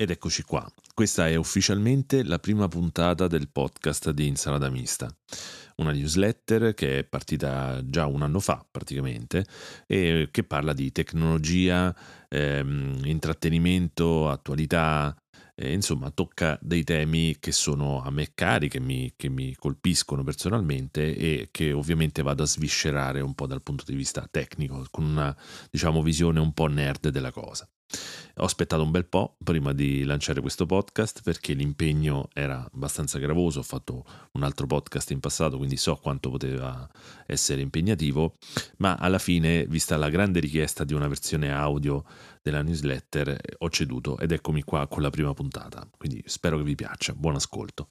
ed eccoci qua. Questa è ufficialmente la prima puntata del podcast di Insalata Mista, una newsletter che è partita già un anno fa praticamente e che parla di tecnologia, ehm, intrattenimento, attualità, eh, insomma tocca dei temi che sono a me cari, che mi, che mi colpiscono personalmente e che ovviamente vado a sviscerare un po' dal punto di vista tecnico, con una diciamo visione un po' nerd della cosa. Ho aspettato un bel po' prima di lanciare questo podcast perché l'impegno era abbastanza gravoso, ho fatto un altro podcast in passato, quindi so quanto poteva essere impegnativo, ma alla fine, vista la grande richiesta di una versione audio della newsletter, ho ceduto ed eccomi qua con la prima puntata. Quindi spero che vi piaccia. Buon ascolto.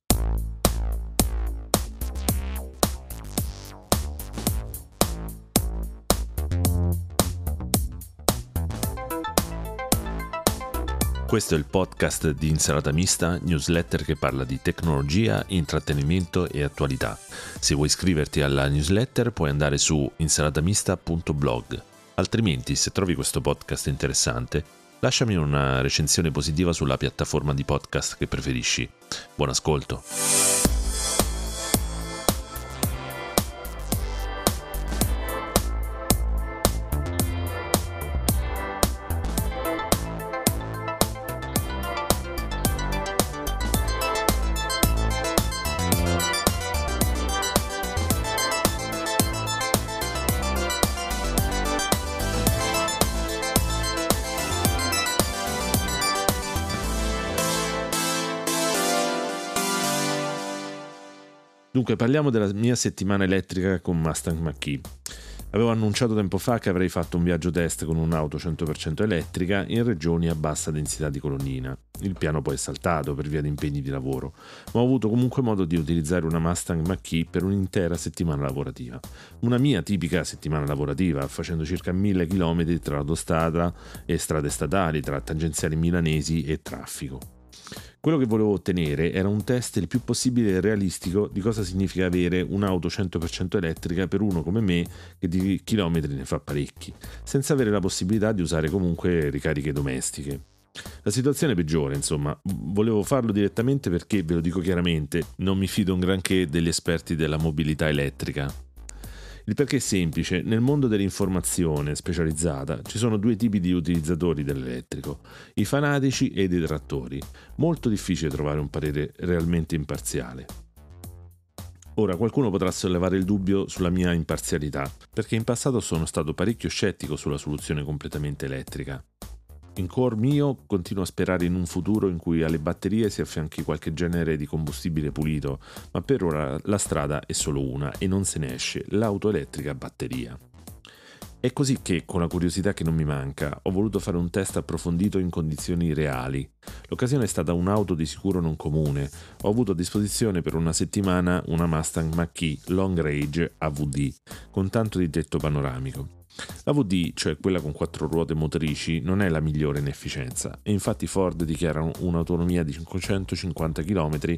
Questo è il podcast di Insalata Mista, newsletter che parla di tecnologia, intrattenimento e attualità. Se vuoi iscriverti alla newsletter puoi andare su insalatamista.blog. Altrimenti, se trovi questo podcast interessante, lasciami una recensione positiva sulla piattaforma di podcast che preferisci. Buon ascolto! Dunque, parliamo della mia settimana elettrica con Mustang Mach-E. Avevo annunciato tempo fa che avrei fatto un viaggio test con un'auto 100% elettrica in regioni a bassa densità di colonnina. Il piano poi è saltato per via di impegni di lavoro, ma ho avuto comunque modo di utilizzare una Mustang Mach-E per un'intera settimana lavorativa. Una mia tipica settimana lavorativa, facendo circa 1000 km tra autostrada e strade statali, tra tangenziali milanesi e traffico. Quello che volevo ottenere era un test il più possibile realistico di cosa significa avere un'auto 100% elettrica per uno come me che di chilometri ne fa parecchi, senza avere la possibilità di usare comunque ricariche domestiche. La situazione peggiore, insomma, volevo farlo direttamente perché, ve lo dico chiaramente, non mi fido un granché degli esperti della mobilità elettrica, il perché è semplice, nel mondo dell'informazione specializzata ci sono due tipi di utilizzatori dell'elettrico, i fanatici e i detrattori. Molto difficile trovare un parere realmente imparziale. Ora qualcuno potrà sollevare il dubbio sulla mia imparzialità, perché in passato sono stato parecchio scettico sulla soluzione completamente elettrica. In cuor mio continuo a sperare in un futuro in cui alle batterie si affianchi qualche genere di combustibile pulito, ma per ora la strada è solo una e non se ne esce, l'auto elettrica a batteria. È così che, con la curiosità che non mi manca, ho voluto fare un test approfondito in condizioni reali. L'occasione è stata un'auto di sicuro non comune. Ho avuto a disposizione per una settimana una Mustang Mach-E Long Range AVD, con tanto di tetto panoramico. La VD, cioè quella con quattro ruote motrici, non è la migliore in efficienza e infatti Ford dichiara un'autonomia di 550 km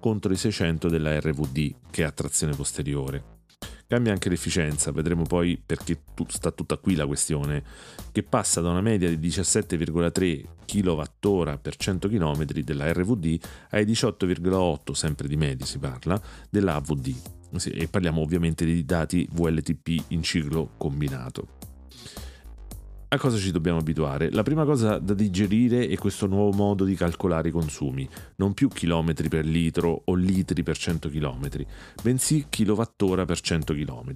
contro i 600 della RVD che ha trazione posteriore. Cambia anche l'efficienza, vedremo poi perché sta tutta qui la questione, che passa da una media di 17,3 kWh per 100 km della RVD ai 18,8, sempre di media si parla, della AVD e parliamo ovviamente di dati VLTP in ciclo combinato. A cosa ci dobbiamo abituare? La prima cosa da digerire è questo nuovo modo di calcolare i consumi, non più chilometri per litro o litri per 100 km, bensì kilowattora per 100 km.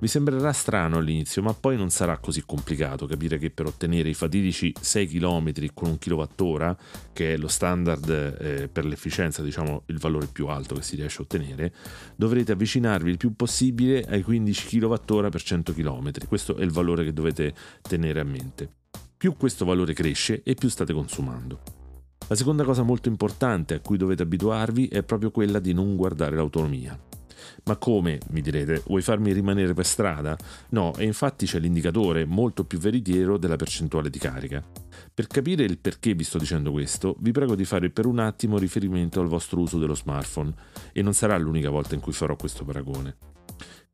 Vi sembrerà strano all'inizio, ma poi non sarà così complicato capire che per ottenere i fatidici 6 km con un kilowattora, che è lo standard eh, per l'efficienza, diciamo il valore più alto che si riesce a ottenere, dovrete avvicinarvi il più possibile ai 15 kWh per 100 km. Questo è il valore che dovete tenere tenere a mente. Più questo valore cresce e più state consumando. La seconda cosa molto importante a cui dovete abituarvi è proprio quella di non guardare l'autonomia. Ma come, mi direte, vuoi farmi rimanere per strada? No, e infatti c'è l'indicatore molto più veritiero della percentuale di carica. Per capire il perché vi sto dicendo questo, vi prego di fare per un attimo riferimento al vostro uso dello smartphone, e non sarà l'unica volta in cui farò questo paragone.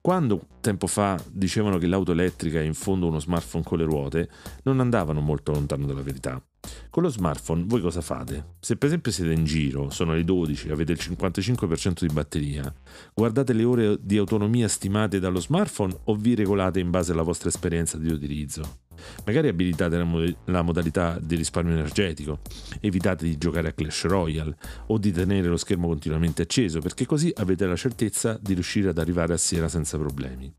Quando tempo fa dicevano che l'auto elettrica è in fondo uno smartphone con le ruote, non andavano molto lontano dalla verità. Con lo smartphone voi cosa fate? Se per esempio siete in giro, sono le 12, avete il 55% di batteria, guardate le ore di autonomia stimate dallo smartphone o vi regolate in base alla vostra esperienza di utilizzo? Magari abilitate la, mod- la, modalità di risparmio energetico, evitate di giocare a Clash Royale o di tenere lo schermo continuamente acceso perché così avete la certezza di riuscire ad arrivare a sera senza problemi.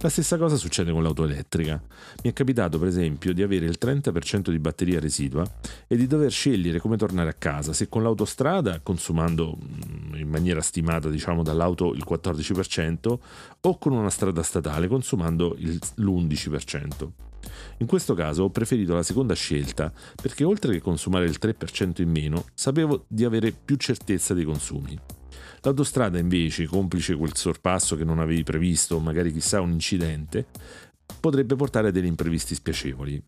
La stessa cosa succede con l'auto elettrica. Mi è capitato per esempio di avere il 30% di batteria residua e di dover scegliere come tornare a casa, se con l'autostrada, consumando mm, in maniera stimata diciamo dall'auto il 14%, o con una strada statale, consumando l'11%. In questo caso ho preferito la seconda scelta perché oltre che consumare il 3% in meno, sapevo di avere più certezza dei consumi. L'autostrada invece, complice quel sorpasso che non avevi previsto, magari chissà un incidente, potrebbe portare a degli imprevisti spiacevoli.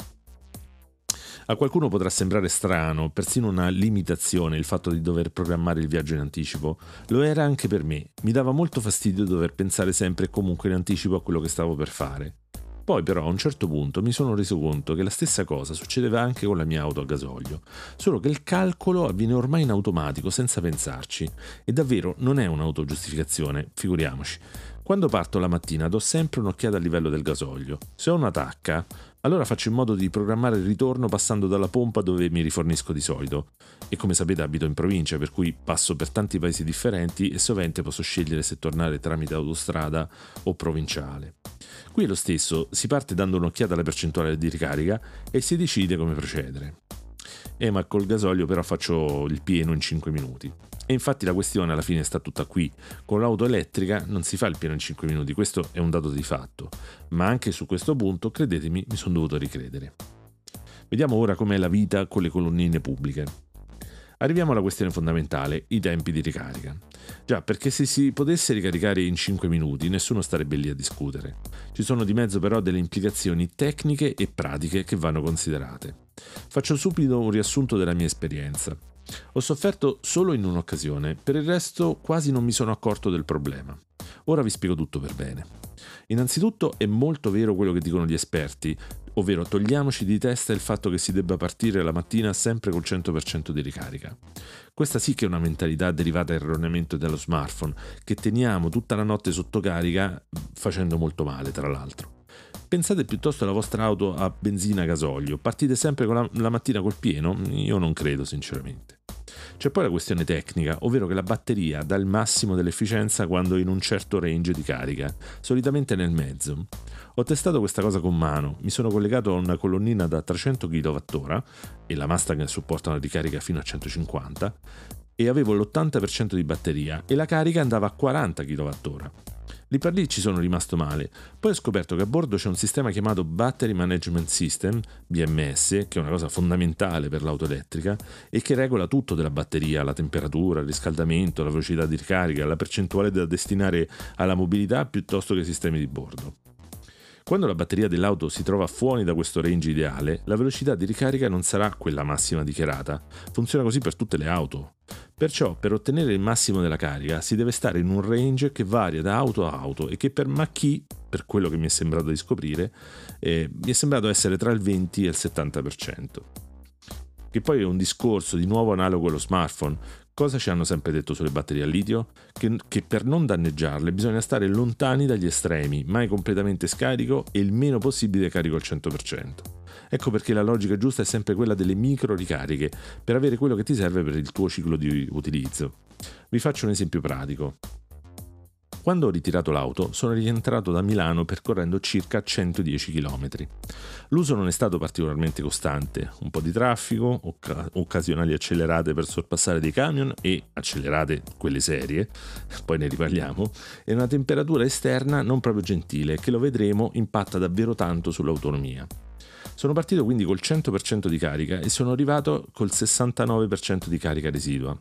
A qualcuno potrà sembrare strano, persino una limitazione, il fatto di dover programmare il viaggio in anticipo. Lo era anche per me. Mi dava molto fastidio dover pensare sempre e comunque in anticipo a quello che stavo per fare. Poi però a un certo punto mi sono reso conto che la stessa cosa succedeva anche con la mia auto a gasolio, solo che il calcolo avviene ormai in automatico senza pensarci e davvero non è un'autogiustificazione, figuriamoci. Quando parto la mattina do sempre un'occhiata al livello del gasolio. Se ho una tacca, allora faccio in modo di programmare il ritorno passando dalla pompa dove mi rifornisco di solito. E come sapete abito in provincia, per cui passo per tanti paesi differenti e sovente posso scegliere se tornare tramite autostrada o provinciale. Qui è lo stesso, si parte dando un'occhiata alla percentuale di ricarica e si decide come procedere. Eh, ma col gasolio però faccio il pieno in 5 minuti. E infatti la questione alla fine sta tutta qui. Con l'auto elettrica non si fa il pieno in 5 minuti, questo è un dato di fatto. Ma anche su questo punto, credetemi, mi sono dovuto ricredere. Vediamo ora com'è la vita con le colonnine pubbliche. Arriviamo alla questione fondamentale, i tempi di ricarica. Già, perché se si potesse ricaricare in 5 minuti nessuno starebbe lì a discutere. Ci sono di mezzo però delle implicazioni tecniche e pratiche che vanno considerate. Faccio subito un riassunto della mia esperienza. Ho sofferto solo in un'occasione, per il resto quasi non mi sono accorto del problema. Ora vi spiego tutto per bene. Innanzitutto è molto vero quello che dicono gli esperti, ovvero togliamoci di testa il fatto che si debba partire la mattina sempre col 100% di ricarica. Questa sì che è una mentalità derivata erroneamente dallo smartphone, che teniamo tutta la notte sotto carica facendo molto male, tra l'altro. Pensate piuttosto alla vostra auto a benzina gasolio, partite sempre la, la mattina col pieno? Io non credo sinceramente. C'è poi la questione tecnica, ovvero che la batteria dà il massimo dell'efficienza quando in un certo range di carica, solitamente nel mezzo. Ho testato questa cosa con mano, mi sono collegato a una colonnina da 300 kWh e la Mustang supporta una ricarica fino a 150 e avevo l'80% di batteria e la carica andava a 40 kWh. Lì per lì ci sono rimasto male. Poi ho scoperto che a bordo c'è un sistema chiamato Battery Management System, BMS, che è una cosa fondamentale per l'auto elettrica e che regola tutto della batteria, la temperatura, il riscaldamento, la velocità di ricarica, la percentuale da destinare alla mobilità piuttosto che ai sistemi di bordo. Quando la batteria dell'auto si trova fuori da questo range ideale, la velocità di ricarica non sarà quella massima dichiarata. Funziona così per tutte le auto. Perciò per ottenere il massimo della carica si deve stare in un range che varia da auto a auto e che per Macchi, per quello che mi è sembrato di scoprire, eh, mi è sembrato essere tra il 20 e il 70%. Che poi è un discorso di nuovo analogo allo smartphone, Cosa ci hanno sempre detto sulle batterie a litio? Che, che, per non danneggiarle bisogna stare lontani dagli estremi, mai completamente scarico e il meno possibile carico al 100%. Ecco perché la logica giusta è sempre quella delle micro ricariche, per avere quello che ti serve per il tuo ciclo di utilizzo. Vi faccio un esempio pratico. Quando ho ritirato l'auto sono rientrato da Milano percorrendo circa 110 km. L'uso non è stato particolarmente costante, un po' di traffico, oc- occasionali accelerate per sorpassare dei camion e accelerate quelle serie, poi ne riparliamo, e una temperatura esterna non proprio gentile che lo vedremo impatta davvero tanto sull'autonomia. Sono partito quindi col 100% di carica e sono arrivato col 69% di carica residua.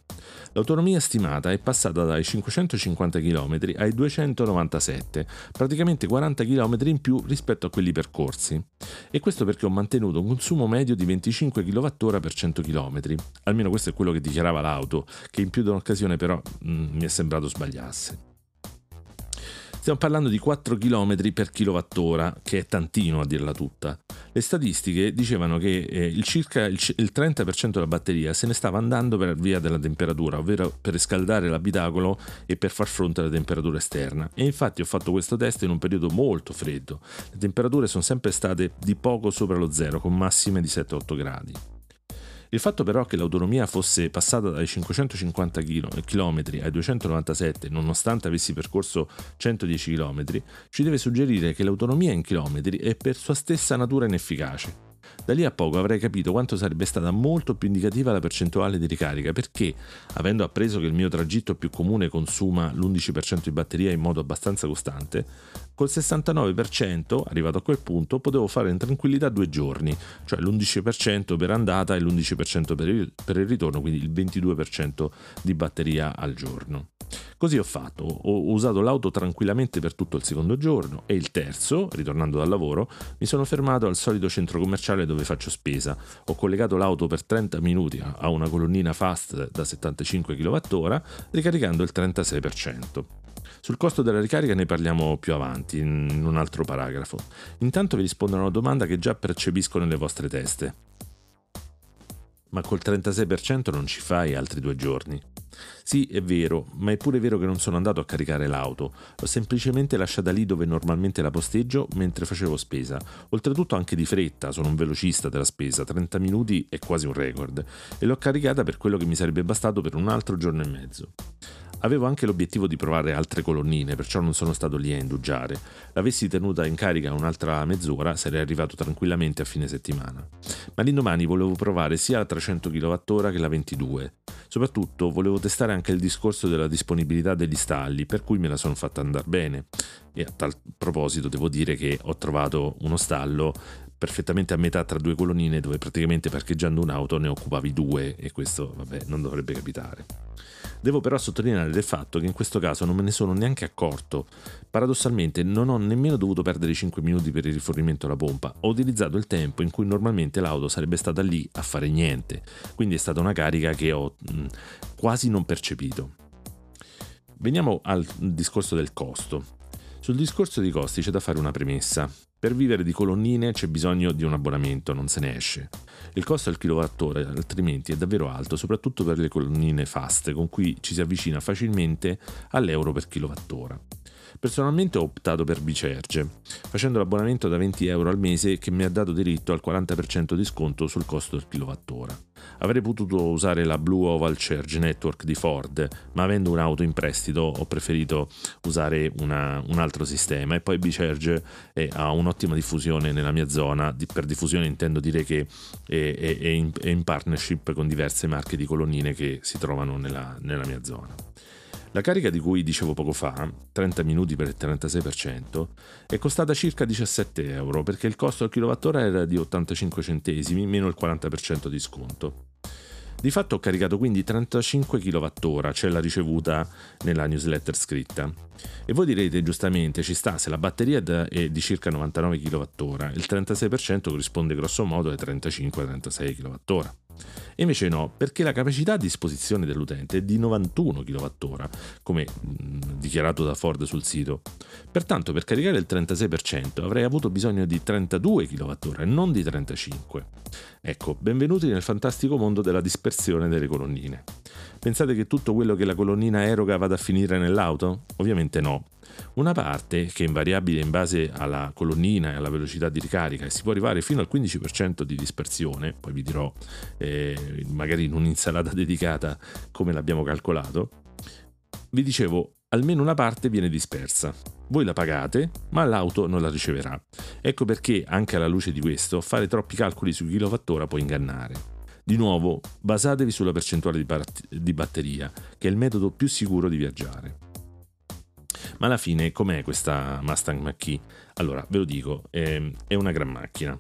L'autonomia stimata è passata dai 550 km ai 297, praticamente 40 km in più rispetto a quelli percorsi. E questo perché ho mantenuto un consumo medio di 25 kWh per 100 km. Almeno questo è quello che dichiarava l'auto, che in più di un'occasione però mh, mm, mi è sembrato sbagliasse. Stiamo parlando di 4 km per kilowattora, che è tantino a dirla tutta. Le statistiche dicevano che eh, il circa il, il 30% della batteria se ne stava andando per via della temperatura, ovvero per riscaldare l'abitacolo e per far fronte alla temperatura esterna. E infatti ho fatto questo test in un periodo molto freddo. Le temperature sono sempre state di poco sopra lo zero, con massime di 7-8 gradi. Il fatto però che l'autonomia fosse passata dai 550 km ai 297 nonostante avessi percorso 110 km ci deve suggerire che l'autonomia in chilometri è per sua stessa natura inefficace. Da lì a poco avrei capito quanto sarebbe stata molto più indicativa la percentuale di ricarica perché, avendo appreso che il mio tragitto più comune consuma l'11% di batteria in modo abbastanza costante, col 69%, arrivato a quel punto, potevo fare in tranquillità due giorni, cioè l'11% per andata e l'11% per il, ritorno, quindi il 22% di batteria al giorno. Così ho fatto, ho usato l'auto tranquillamente per tutto il secondo giorno e il terzo, ritornando dal lavoro, mi sono fermato al solito centro commerciale dove faccio spesa. Ho collegato l'auto per 30 minuti a una colonnina fast da 75 kWh, ricaricando il 36%. Sul costo della ricarica ne parliamo più avanti, in un altro paragrafo. Intanto vi rispondo a una domanda che già percepisco nelle vostre teste. Ma col 36% non ci fai altri due giorni? Sì, è vero, ma è pure vero che non sono andato a caricare l'auto, l'ho semplicemente lasciata lì dove normalmente la posteggio mentre facevo spesa. Oltretutto anche di fretta, sono un velocista della spesa, 30 minuti è quasi un record, e l'ho caricata per quello che mi sarebbe bastato per un altro giorno e mezzo. Avevo anche l'obiettivo di provare altre colonnine, perciò non sono stato lì a indugiare. L'avessi tenuta in carica un'altra mezz'ora, sarei arrivato tranquillamente a fine settimana. Ma l'indomani volevo provare sia la 300 kWh che la 22. Soprattutto volevo testare anche il discorso della disponibilità degli stalli, per cui me la sono fatta andare bene. E a tal proposito devo dire che ho trovato uno stallo perfettamente a metà tra due colonnine dove praticamente parcheggiando un'auto ne occupavi due e questo vabbè non dovrebbe capitare. Devo però sottolineare del fatto che in questo caso non me ne sono neanche accorto. Paradossalmente non ho nemmeno dovuto perdere 5 minuti per il rifornimento alla pompa, ho utilizzato il tempo in cui normalmente l'auto sarebbe stata lì a fare niente, quindi è stata una carica che ho mh, mm, quasi non percepito. Veniamo al discorso del costo. Sul discorso dei costi c'è da fare una premessa. Per vivere di colonnine c'è bisogno di un abbonamento, non se ne esce. Il costo al kilowattora altrimenti è davvero alto, soprattutto per le colonnine fast, con cui ci si avvicina facilmente all'euro per kilowattora. Personalmente ho optato per Bicerge, facendo l'abbonamento da 20 euro al mese che mi ha dato diritto al 40% di sconto sul costo del kilowattora. Avrei potuto usare la Blue Oval Charge Network di Ford, ma avendo un'auto in prestito ho preferito usare una, un altro sistema e poi Bicharge eh, ha un'ottima diffusione nella mia zona, di, per diffusione intendo dire che è, è, è, in, è, in, partnership con diverse marche di colonnine che si trovano nella, nella mia zona. La carica di cui dicevo poco fa, 30 minuti per il 36%, è costata circa 17 euro perché il costo al kilowattora era di 85 centesimi meno il 40% di sconto. Di fatto ho caricato quindi 35 kWh, cioè la ricevuta nella newsletter scritta. E voi direte giustamente, ci sta, se la batteria è di circa 99 kWh, il 36% corrisponde grosso modo ai 35-36 kWh. Invece no, perché la capacità a disposizione dell'utente è di 91 kWh, come mh, dichiarato da Ford sul sito. Pertanto per caricare il 36% avrei avuto bisogno di 32 kWh e non di 35. Ecco, benvenuti nel fantastico mondo della dispersione delle colonnine. Pensate che tutto quello che la colonnina eroga vada a finire nell'auto? Ovviamente no. Una parte, che è invariabile in base alla colonnina e alla velocità di ricarica, e si può arrivare fino al 15% di dispersione, poi vi dirò eh, magari in un'insalata dedicata come l'abbiamo calcolato, vi dicevo, almeno una parte viene dispersa. Voi la pagate, ma l'auto non la riceverà. Ecco perché, anche alla luce di questo, fare troppi calcoli su kilowattora può ingannare. Di nuovo, basatevi sulla percentuale di, part- di batteria, che è il metodo più sicuro di viaggiare. Ma alla fine, com'è questa Mustang Mach-E? Allora, ve lo dico, è, è una gran macchina.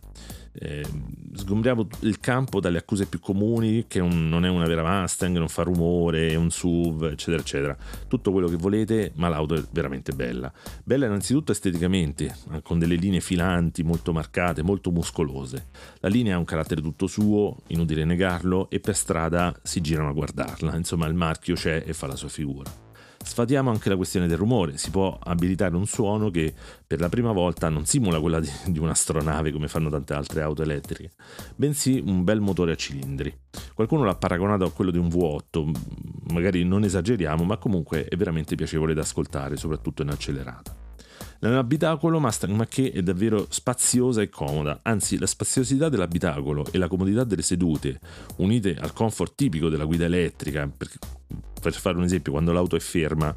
Eh, sgombriamo il campo dalle accuse più comuni che un, non è una vera Mustang, non fa rumore, è un SUV, eccetera, eccetera. Tutto quello che volete, ma l'auto è veramente bella. Bella innanzitutto esteticamente, con delle linee filanti molto marcate, molto muscolose. La linea ha un carattere tutto suo, inutile negarlo, e per strada si girano a guardarla. Insomma, il marchio c'è e fa la sua figura. Sfatiamo anche la questione del rumore, si può abilitare un suono che per la prima volta non simula quella di, un'astronave come fanno tante altre auto elettriche, bensì un bel motore a cilindri. Qualcuno l'ha paragonato a quello di un V8, magari non esageriamo, ma comunque è veramente piacevole da ascoltare, soprattutto in accelerata. Nell'abitacolo Mustang Mach-E è davvero spaziosa e comoda, anzi la spaziosità dell'abitacolo e la comodità delle sedute, unite al comfort tipico della guida elettrica, perché, per fare un esempio, quando l'auto è ferma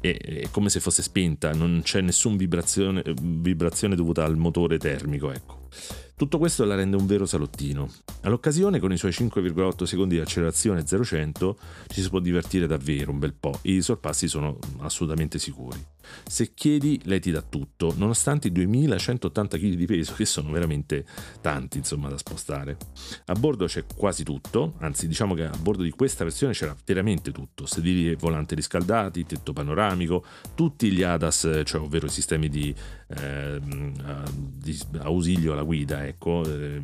è, è come se fosse spenta, non c'è nessuna vibrazione, vibrazione dovuta al motore termico, ecco. Tutto questo la rende un vero salottino. All'occasione, con i suoi 5,8 secondi di accelerazione 0-100, ci si può divertire davvero un bel po'. I sorpassi sono assolutamente sicuri. Se chiedi, lei ti dà tutto, nonostante i 2180 kg di peso, che sono veramente tanti, insomma, da spostare. A bordo c'è quasi tutto, anzi, diciamo che a bordo di questa versione c'era veramente tutto: sedili e volante riscaldati, tetto panoramico, tutti gli ADAS, cioè ovvero i sistemi di, eh, di ausilio alla guida, ecco, eh,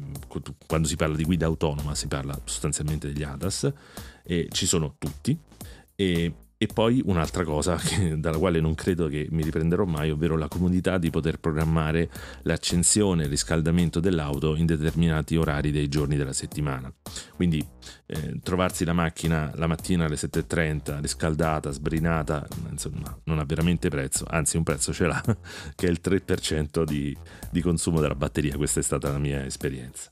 quando si parla di guida autonoma si parla sostanzialmente degli ADAS, e ci sono tutti. E e poi un'altra cosa che, dalla quale non credo che mi riprenderò mai, ovvero la comodità di poter programmare l'accensione e il riscaldamento dell'auto in determinati orari dei giorni della settimana. Quindi eh, trovarsi la macchina la mattina alle 7.30 riscaldata, sbrinata, insomma, non ha veramente prezzo, anzi un prezzo ce l'ha, che è il 3% di, di consumo della batteria. Questa è stata la mia esperienza.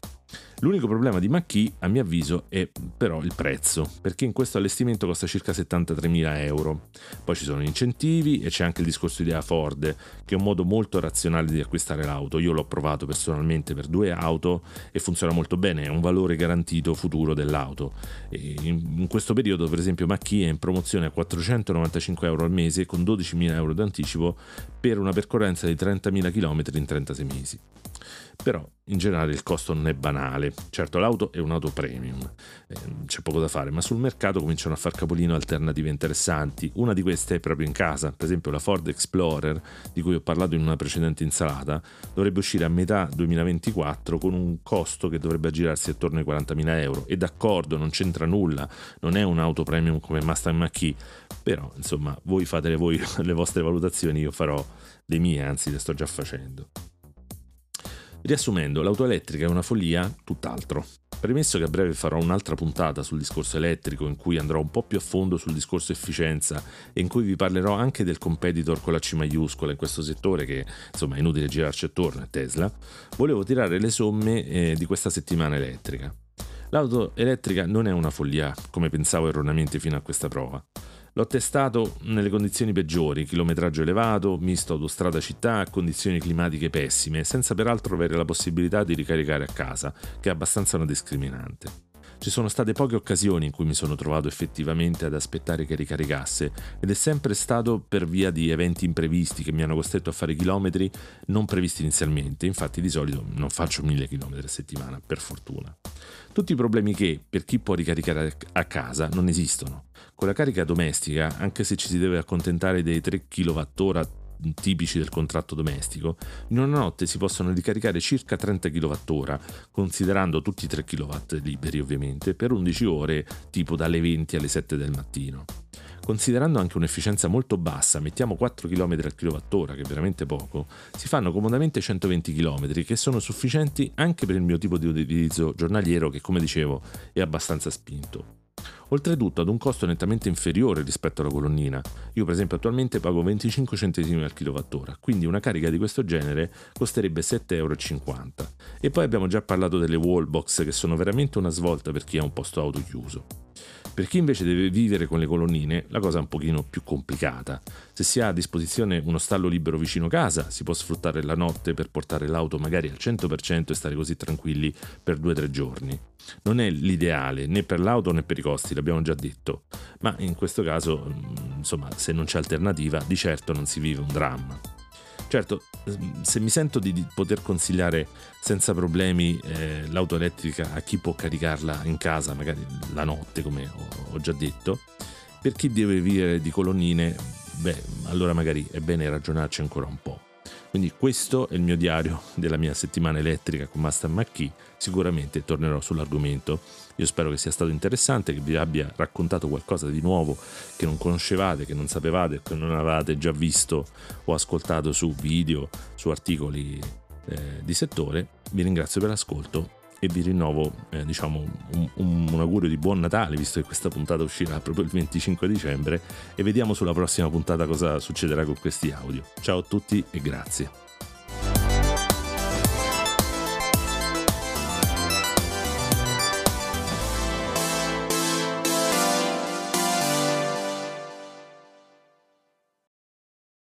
L'unico problema di Macchi, a mio avviso, è però il prezzo, perché in questo allestimento costa circa 73.000 euro. Poi ci sono gli incentivi e c'è anche il discorso di Ford, che è un modo molto razionale di acquistare l'auto. Io l'ho provato personalmente per due auto e funziona molto bene, è un valore garantito futuro dell'auto. E in questo periodo, per esempio, Macchi è in promozione a 495 euro al mese con 12.000 euro d'anticipo per una percorrenza di 30.000 km in 36 mesi. Però in generale il costo non è banale. Certo, l'auto è un'auto premium, eh, c'è poco da fare, ma sul mercato cominciano a far capolino alternative interessanti. Una di queste è proprio in casa, per esempio la Ford Explorer, di cui ho parlato in una precedente insalata, dovrebbe uscire a metà 2024 con un costo che dovrebbe aggirarsi attorno ai 40.000 euro. E d'accordo, non c'entra nulla, non è un'auto premium come Mustang Mach-E, però insomma voi fate voi le vostre valutazioni, io farò le mie, anzi le sto già facendo. Riassumendo, l'auto elettrica è una follia tutt'altro. Premesso che a breve farò un'altra puntata sul discorso elettrico in cui andrò un po' più a fondo sul discorso efficienza e in cui vi parlerò anche del competitor con la C maiuscola in questo settore che insomma è inutile girarci attorno, è Tesla, volevo tirare le somme eh, di questa settimana elettrica. L'auto elettrica non è una follia, come pensavo erroneamente fino a questa prova. L'ho testato nelle condizioni peggiori, chilometraggio elevato, misto autostrada-città, condizioni climatiche pessime, senza peraltro avere la possibilità di ricaricare a casa, che è abbastanza una discriminante. Ci sono state poche occasioni in cui mi sono trovato effettivamente ad aspettare che ricaricasse ed è sempre stato per via di eventi imprevisti che mi hanno costretto a fare chilometri non previsti inizialmente, infatti di solito non faccio mille chilometri a settimana, per fortuna. Tutti i problemi che, per chi può ricaricare a casa, non esistono. Con la carica domestica, anche se ci si deve accontentare dei 3 kWh tipici del contratto domestico, in una notte si possono ricaricare circa 30 kWh, considerando tutti i 3 kW liberi ovviamente, per 11 ore, tipo dalle 20 alle 7 del mattino. Considerando anche un'efficienza molto bassa, mettiamo 4 km al kWh, che è veramente poco, si fanno comodamente 120 km, che sono sufficienti anche per il mio tipo di utilizzo giornaliero, che come dicevo è abbastanza spinto oltretutto ad un costo nettamente inferiore rispetto alla colonnina. Io per esempio attualmente pago 25 centesimi al kilowattora, quindi una carica di questo genere costerebbe 7,50 euro. E poi abbiamo già parlato delle wallbox che sono veramente una svolta per chi ha un posto auto chiuso. Per chi invece deve vivere con le colonnine, la cosa è un pochino più complicata. Se si ha a disposizione uno stallo libero vicino casa, si può sfruttare la notte per portare l'auto magari al 100% e stare così tranquilli per 2-3 giorni. Non è l'ideale né per l'auto né per i costi, l'abbiamo già detto, ma in questo caso, mm, insomma, se non c'è alternativa, di certo non si vive un dramma. Certo, se mi sento di poter consigliare senza problemi eh, l'auto elettrica a chi può caricarla in casa, magari la notte, come ho, già detto, per chi deve vivere di colonnine, beh, allora magari è bene ragionarci ancora un po'. Quindi questo è il mio diario della mia settimana elettrica con Master McKee. Sicuramente tornerò sull'argomento. Io spero che sia stato interessante, che vi abbia raccontato qualcosa di nuovo che non conoscevate, che non sapevate, che non avevate già visto o ascoltato su video, su articoli eh, di settore. Vi ringrazio per l'ascolto e vi rinnovo eh, diciamo un, un, augurio di buon Natale visto che questa puntata uscirà proprio il 25 dicembre e vediamo sulla prossima puntata cosa succederà con questi audio. Ciao a tutti e grazie.